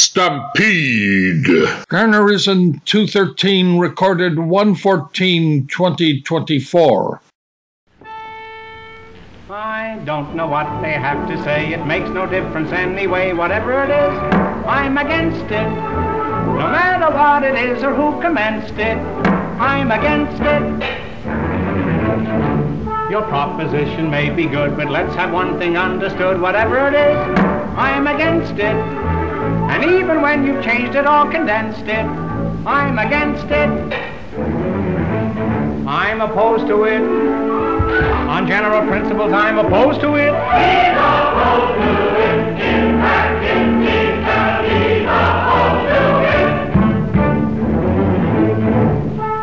Stampede. Garner is in 213, recorded 114 2024. I don't know what they have to say. It makes no difference anyway. Whatever it is, I'm against it. No matter what it is or who commenced it, I'm against it. Your proposition may be good, but let's have one thing understood. Whatever it is, I'm against it. And even when you've changed it or condensed it, I'm against it. I'm opposed to it. On general principles, I'm opposed to it. He's opposed to it. In fact, he's opposed to it.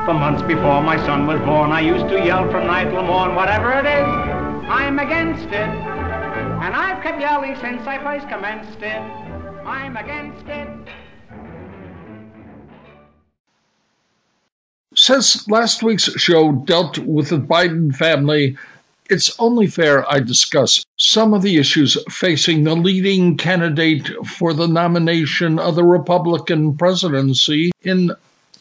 For months before my son was born, I used to yell from night till morn, whatever it is, I'm against it. And I've kept yelling since I first commenced it. I'm against it. Since last week's show dealt with the Biden family, it's only fair I discuss some of the issues facing the leading candidate for the nomination of the Republican presidency in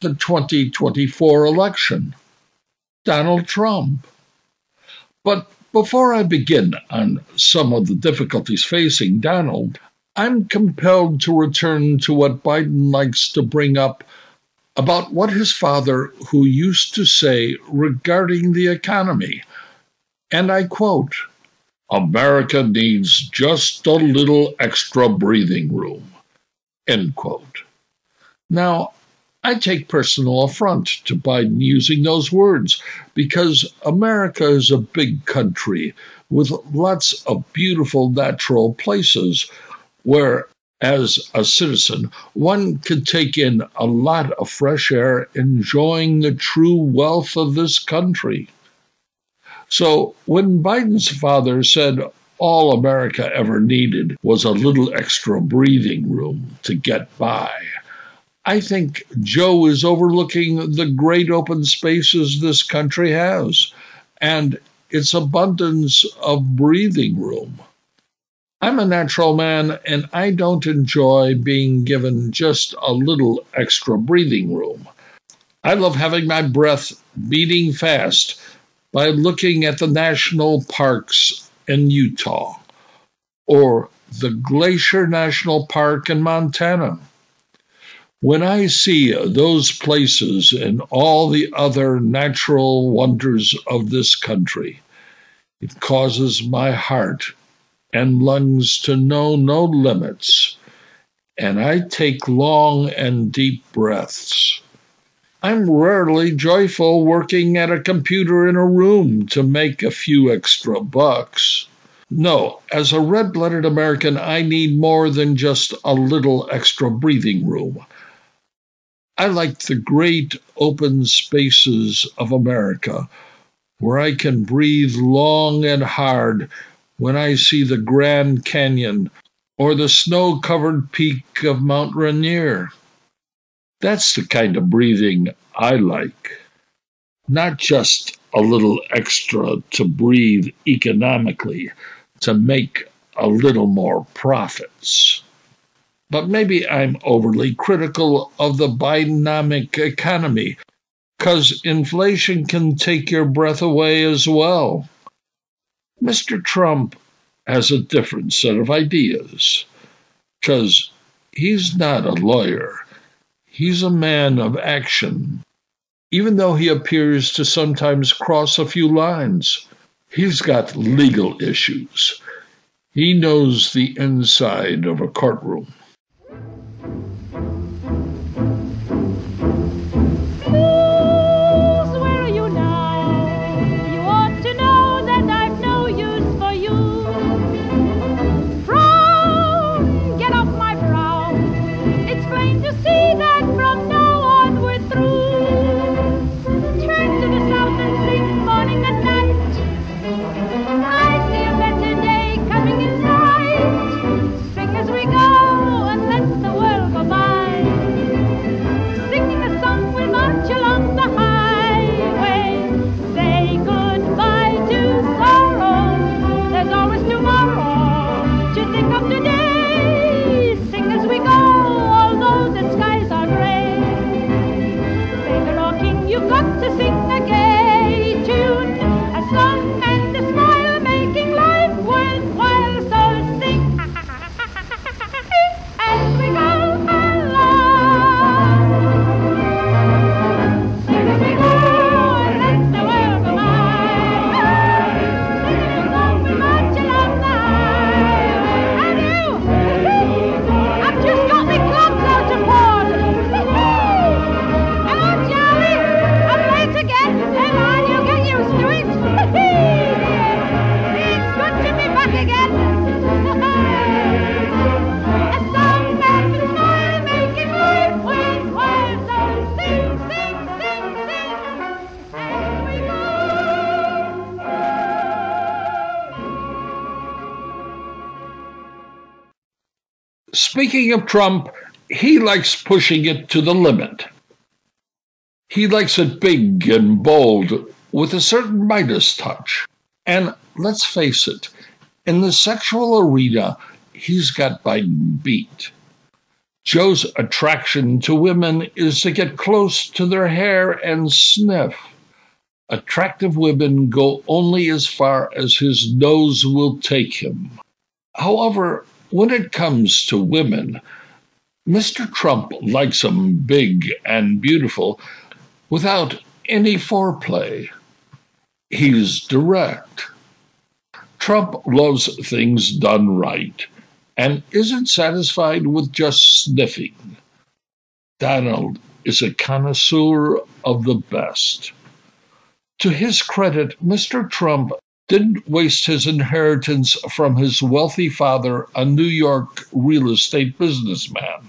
the 2024 election Donald Trump. But before I begin on some of the difficulties facing Donald, I'm compelled to return to what Biden likes to bring up about what his father, who used to say regarding the economy, and I quote, America needs just a little extra breathing room. End quote. Now, I take personal affront to Biden using those words because America is a big country with lots of beautiful natural places where as a citizen, one could take in a lot of fresh air, enjoying the true wealth of this country. So when Biden's father said all America ever needed was a little extra breathing room to get by, I think Joe is overlooking the great open spaces this country has and its abundance of breathing room. I'm a natural man and I don't enjoy being given just a little extra breathing room. I love having my breath beating fast by looking at the national parks in Utah or the Glacier National Park in Montana. When I see those places and all the other natural wonders of this country, it causes my heart and lungs to know no limits, and I take long and deep breaths. I'm rarely joyful working at a computer in a room to make a few extra bucks. No, as a red blooded American, I need more than just a little extra breathing room. I like the great open spaces of America where I can breathe long and hard when I see the Grand Canyon or the snow covered peak of Mount Rainier. That's the kind of breathing I like. Not just a little extra to breathe economically to make a little more profits. But maybe I'm overly critical of the Bidenomic economy, because inflation can take your breath away as well. Mr. Trump has a different set of ideas because he's not a lawyer. He's a man of action. Even though he appears to sometimes cross a few lines, he's got legal issues. He knows the inside of a courtroom. Speaking of Trump, he likes pushing it to the limit. He likes it big and bold with a certain Midas touch. And let's face it, in the sexual arena, he's got Biden beat. Joe's attraction to women is to get close to their hair and sniff. Attractive women go only as far as his nose will take him. However, when it comes to women, Mr. Trump likes them big and beautiful without any foreplay. He's direct. Trump loves things done right and isn't satisfied with just sniffing. Donald is a connoisseur of the best. To his credit, Mr. Trump didn't waste his inheritance from his wealthy father, a New York real estate businessman.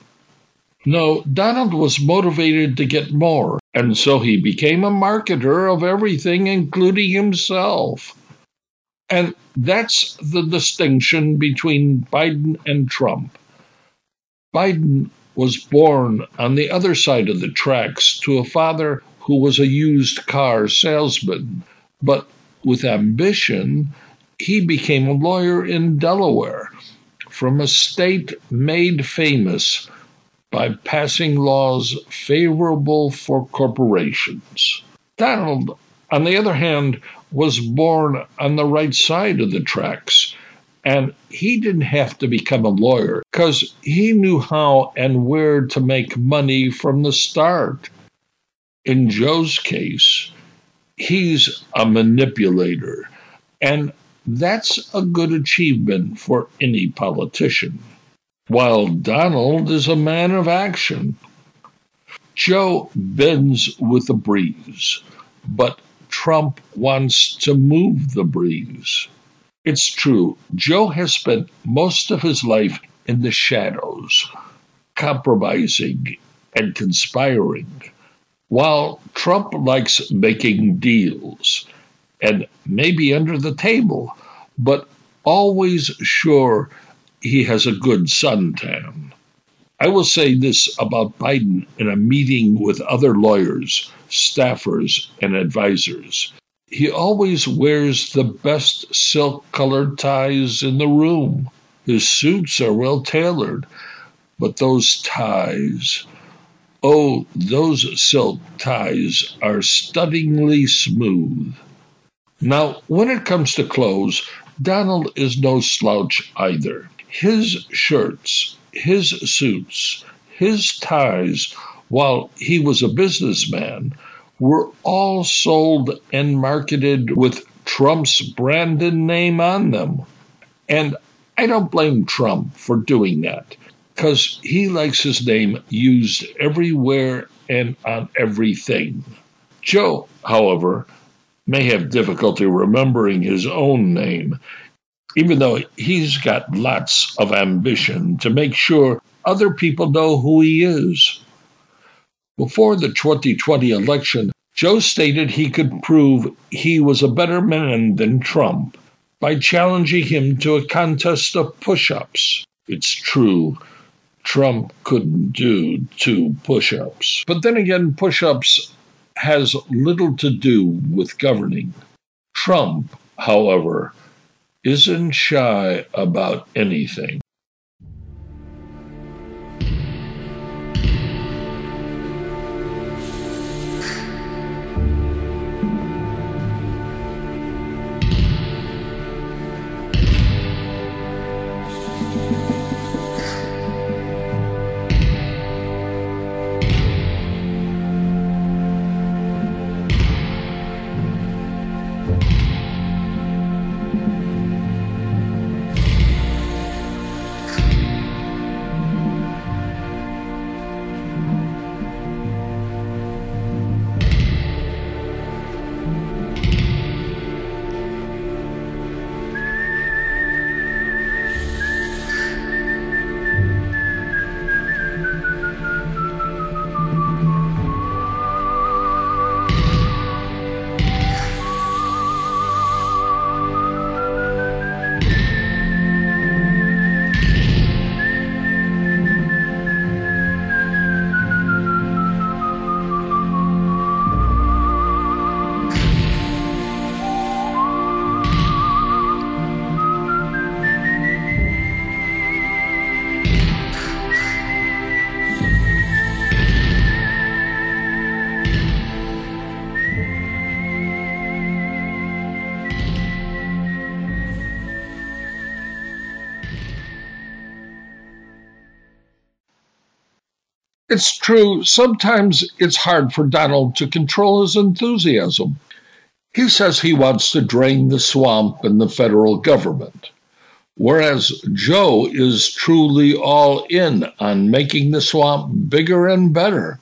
No, Donald was motivated to get more, and so he became a marketer of everything, including himself. And that's the distinction between Biden and Trump. Biden was born on the other side of the tracks to a father who was a used car salesman, but with ambition, he became a lawyer in Delaware from a state made famous by passing laws favorable for corporations. Donald, on the other hand, was born on the right side of the tracks. And he didn't have to become a lawyer because he knew how and where to make money from the start. In Joe's case, he's a manipulator, and that's a good achievement for any politician. While Donald is a man of action. Joe bends with the breeze, but Trump wants to move the breeze. It's true, Joe has spent most of his life in the shadows, compromising and conspiring, while Trump likes making deals and maybe under the table, but always sure he has a good suntan. I will say this about Biden in a meeting with other lawyers, staffers, and advisors. He always wears the best silk colored ties in the room. His suits are well tailored, but those ties, oh, those silk ties are stunningly smooth. Now, when it comes to clothes, Donald is no slouch either. His shirts, his suits, his ties, while he was a businessman, were all sold and marketed with Trump's branded name on them. And I don't blame Trump for doing that, because he likes his name used everywhere and on everything. Joe, however, may have difficulty remembering his own name even though he's got lots of ambition to make sure other people know who he is. Before the 2020 election, Joe stated he could prove he was a better man than Trump by challenging him to a contest of push ups. It's true, Trump couldn't do two push ups. But then again, push ups has little to do with governing. Trump, however, isn't shy about anything. It's true, sometimes it's hard for Donald to control his enthusiasm. He says he wants to drain the swamp in the federal government, whereas Joe is truly all in on making the swamp bigger and better.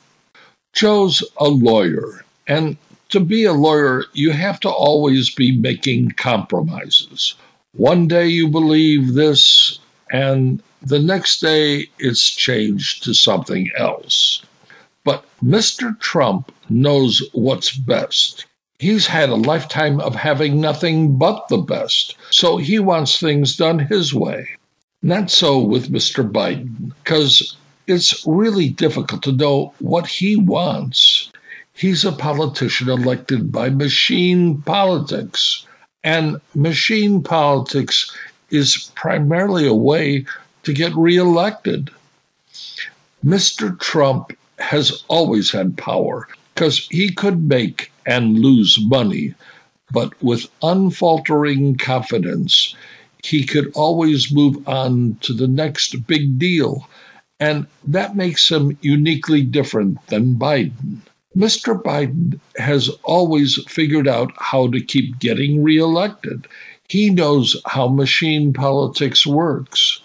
Joe's a lawyer, and to be a lawyer, you have to always be making compromises. One day you believe this, and the next day, it's changed to something else. But Mr. Trump knows what's best. He's had a lifetime of having nothing but the best, so he wants things done his way. Not so with Mr. Biden, because it's really difficult to know what he wants. He's a politician elected by machine politics, and machine politics is primarily a way to get reelected. Mr. Trump has always had power because he could make and lose money, but with unfaltering confidence, he could always move on to the next big deal. And that makes him uniquely different than Biden. Mr. Biden has always figured out how to keep getting reelected. He knows how machine politics works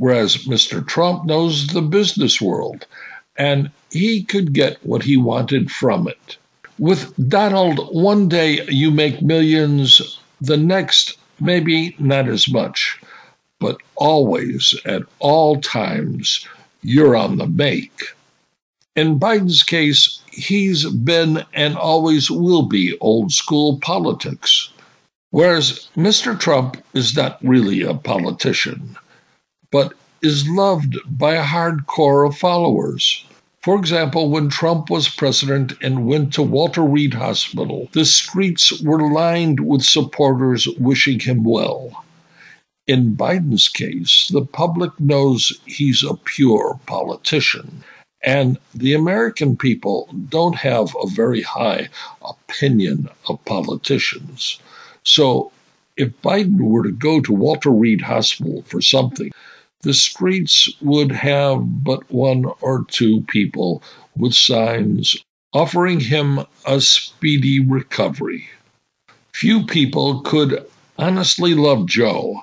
whereas Mr. Trump knows the business world, and he could get what he wanted from it. With Donald, one day you make millions, the next, maybe not as much, but always, at all times, you're on the make. In Biden's case, he's been and always will be old school politics. Whereas Mr. Trump is not really a politician but is loved by a hardcore of followers. For example, when Trump was president and went to Walter Reed Hospital, the streets were lined with supporters wishing him well. In Biden's case, the public knows he's a pure politician, and the American people don't have a very high opinion of politicians. So, if Biden were to go to Walter Reed Hospital for something, the streets would have but one or two people with signs offering him a speedy recovery. Few people could honestly love Joe,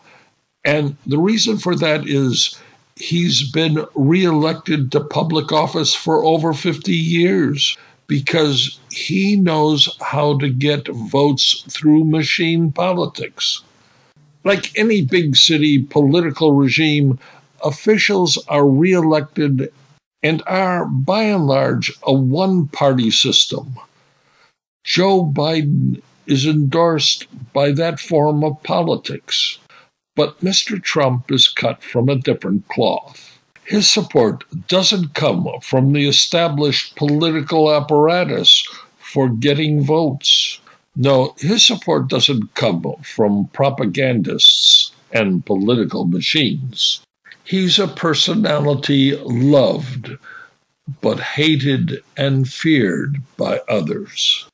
and the reason for that is he's been reelected to public office for over 50 years because he knows how to get votes through machine politics. Like any big city political regime, officials are reelected and are, by and large, a one party system. Joe Biden is endorsed by that form of politics, but Mr. Trump is cut from a different cloth. His support doesn't come from the established political apparatus for getting votes. No, his support doesn't come from propagandists and political machines. He's a personality loved, but hated and feared by others.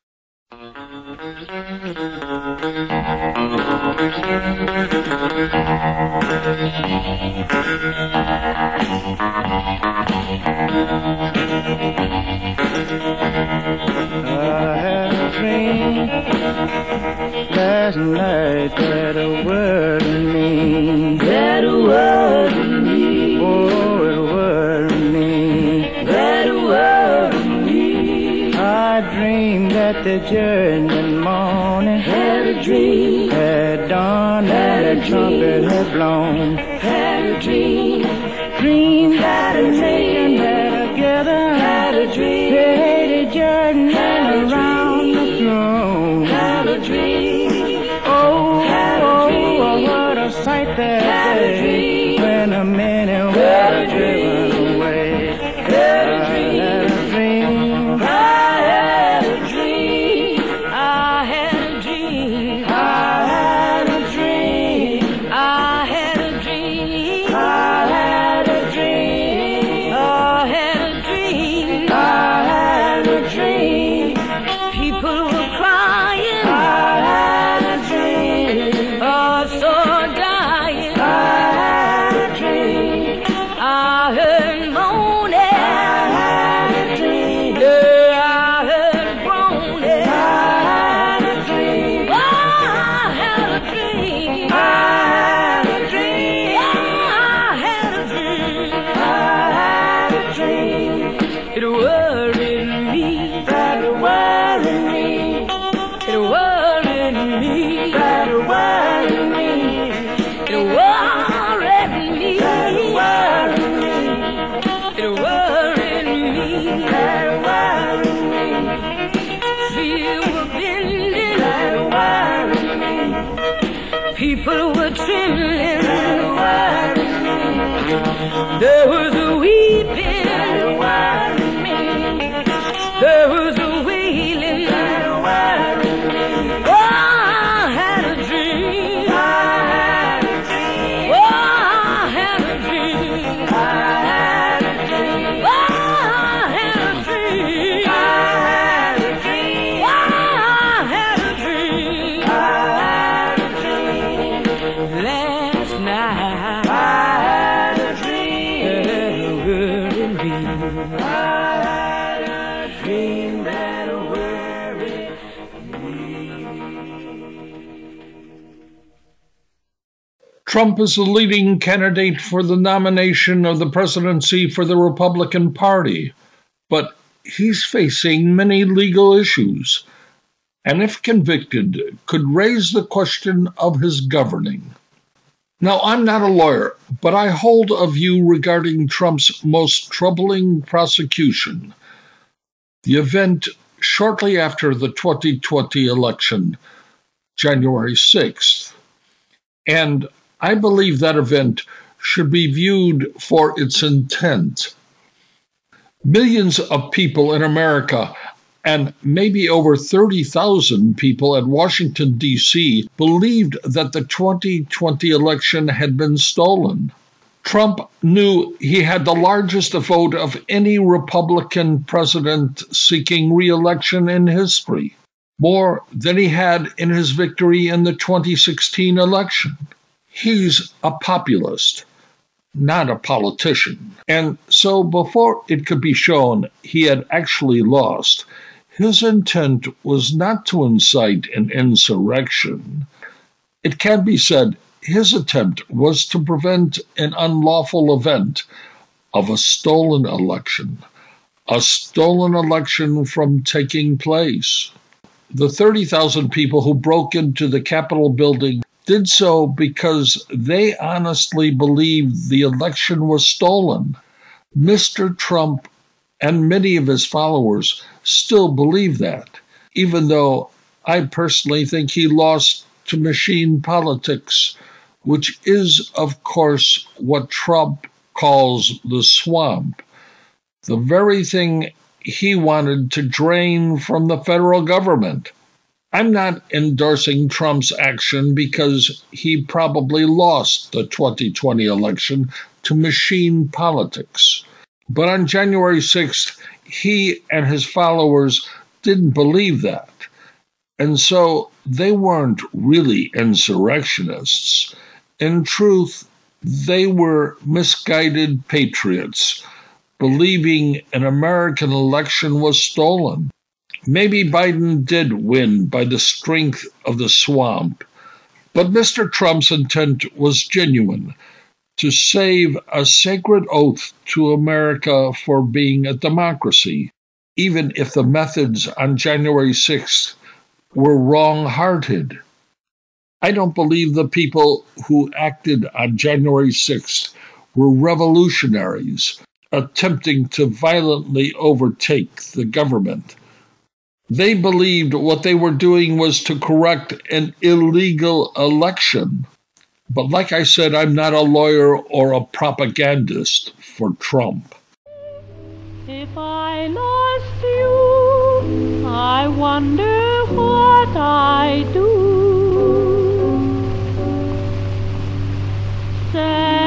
Last night that a word in me, that a word in me, oh, it worried me, that a word me. I dreamed that the journey morning had a dream, had dawned and the trumpet had blown, sight that day when a man woman driven away. Trump is the leading candidate for the nomination of the presidency for the Republican Party, but he's facing many legal issues, and if convicted, could raise the question of his governing. Now, I'm not a lawyer, but I hold a view regarding Trump's most troubling prosecution the event shortly after the 2020 election, January 6th. And I believe that event should be viewed for its intent. Millions of people in America and maybe over 30,000 people at Washington, D.C., believed that the 2020 election had been stolen. Trump knew he had the largest vote of any Republican president seeking re election in history, more than he had in his victory in the 2016 election. He's a populist, not a politician. And so, before it could be shown he had actually lost, his intent was not to incite an insurrection. It can be said his attempt was to prevent an unlawful event of a stolen election, a stolen election from taking place. The 30,000 people who broke into the Capitol building did so because they honestly believed the election was stolen. Mr. Trump and many of his followers still believe that, even though I personally think he lost to machine politics, which is, of course, what Trump calls the swamp, the very thing he wanted to drain from the federal government. I'm not endorsing Trump's action because he probably lost the 2020 election to machine politics. But on January 6th, he and his followers didn't believe that. And so they weren't really insurrectionists. In truth, they were misguided patriots, believing an American election was stolen. Maybe Biden did win by the strength of the swamp, but Mr. Trump's intent was genuine to save a sacred oath to America for being a democracy, even if the methods on January 6th were wrong hearted. I don't believe the people who acted on January 6th were revolutionaries attempting to violently overtake the government. They believed what they were doing was to correct an illegal election. But like I said, I'm not a lawyer or a propagandist for Trump. If I lost you, I wonder what I do. Sally,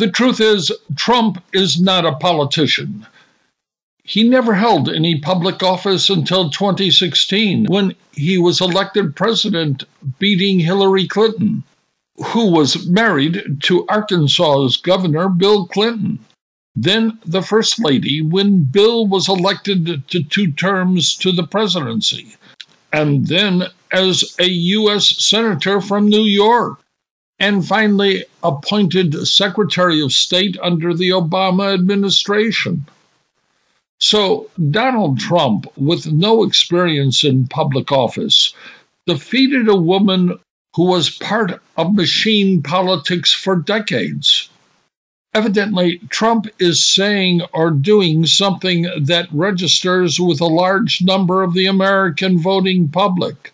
The truth is, Trump is not a politician. He never held any public office until 2016 when he was elected president, beating Hillary Clinton, who was married to Arkansas's Governor Bill Clinton. Then the First Lady when Bill was elected to two terms to the presidency, and then as a U.S. Senator from New York, and finally appointed Secretary of State under the Obama administration. So, Donald Trump, with no experience in public office, defeated a woman who was part of machine politics for decades. Evidently, Trump is saying or doing something that registers with a large number of the American voting public.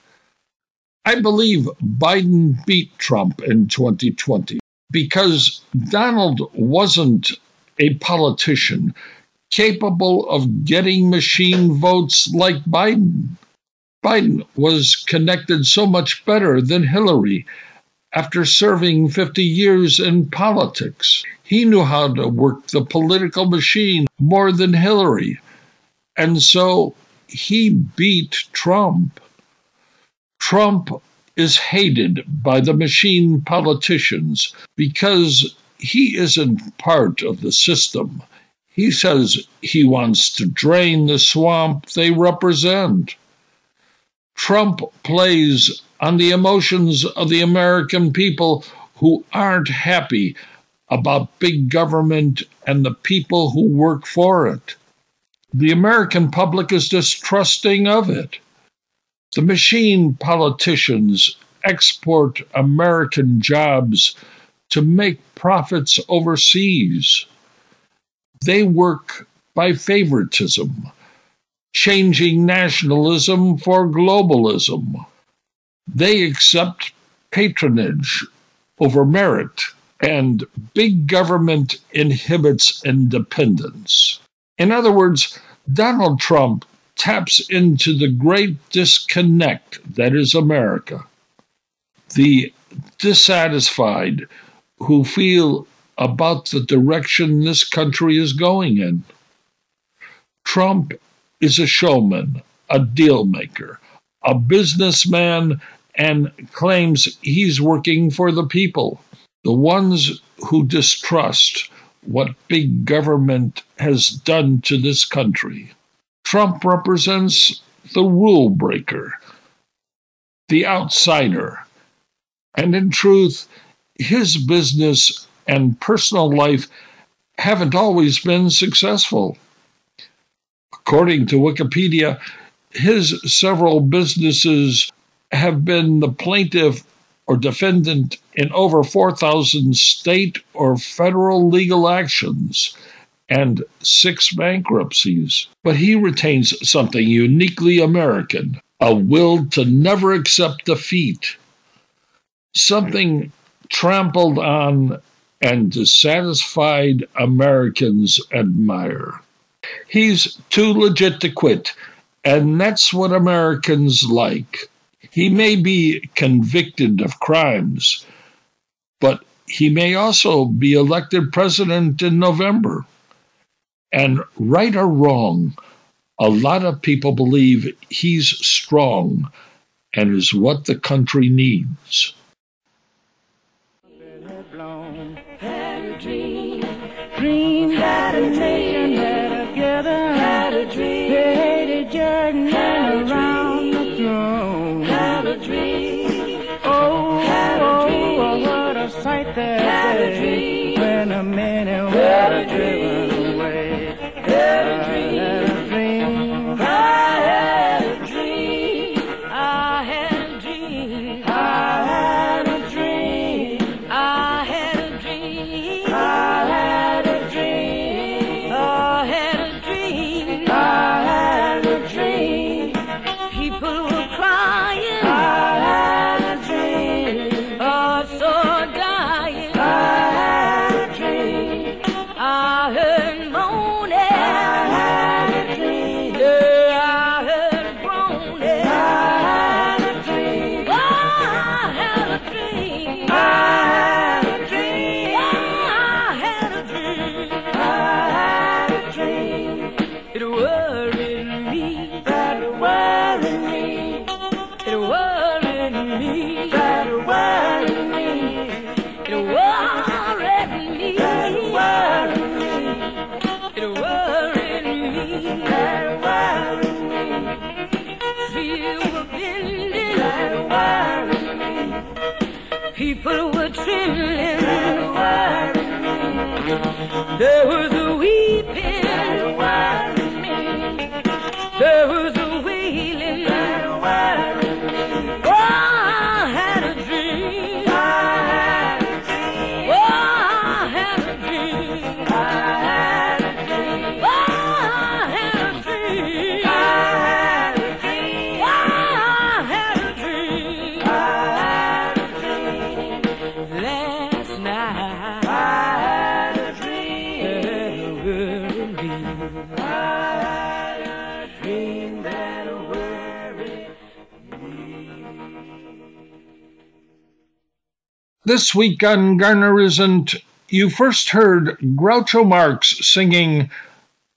I believe Biden beat Trump in 2020 because Donald wasn't a politician capable of getting machine votes like Biden. Biden was connected so much better than Hillary after serving 50 years in politics. He knew how to work the political machine more than Hillary. And so he beat Trump. Trump is hated by the machine politicians because he isn't part of the system. He says he wants to drain the swamp they represent. Trump plays on the emotions of the American people who aren't happy about big government and the people who work for it. The American public is distrusting of it. The machine politicians export American jobs to make profits overseas. They work by favoritism, changing nationalism for globalism. They accept patronage over merit, and big government inhibits independence. In other words, Donald Trump taps into the great disconnect that is America. The dissatisfied who feel about the direction this country is going in. Trump is a showman, a deal maker, a businessman, and claims he's working for the people. The ones who distrust what big government has done to this country. Trump represents the rule breaker, the outsider, and in truth, his business and personal life haven't always been successful. According to Wikipedia, his several businesses have been the plaintiff or defendant in over 4,000 state or federal legal actions and six bankruptcies. But he retains something uniquely American a will to never accept defeat, something trampled on and dissatisfied Americans admire. He's too legit to quit, and that's what Americans like. He may be convicted of crimes, but he may also be elected president in November. And right or wrong, a lot of people believe he's strong and is what the country needs. Dream, dream This week on Garner Isn't, you first heard Groucho Marx singing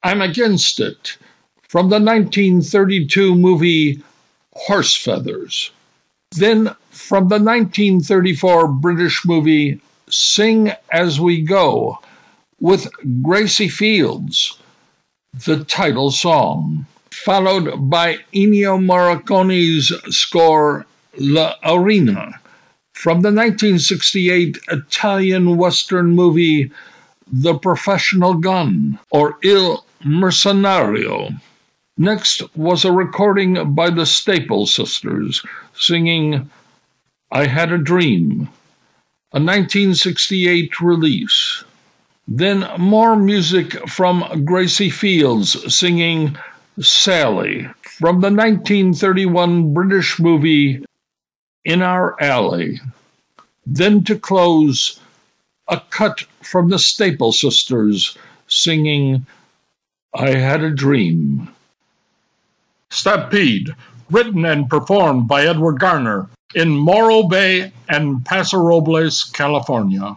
I'm Against It from the 1932 movie Horse Feathers. Then from the 1934 British movie Sing As We Go with Gracie Fields, the title song, followed by Ennio Morricone's score La Arena from the 1968 Italian Western movie The Professional Gun or Il Mercenario. Next was a recording by the Staple Sisters singing I Had a Dream, a 1968 release. Then more music from Gracie Fields singing Sally from the 1931 British movie in our alley. Then to close, a cut from the Staple Sisters singing I Had a Dream. Stampede, written and performed by Edward Garner in Morro Bay and Paso Robles, California.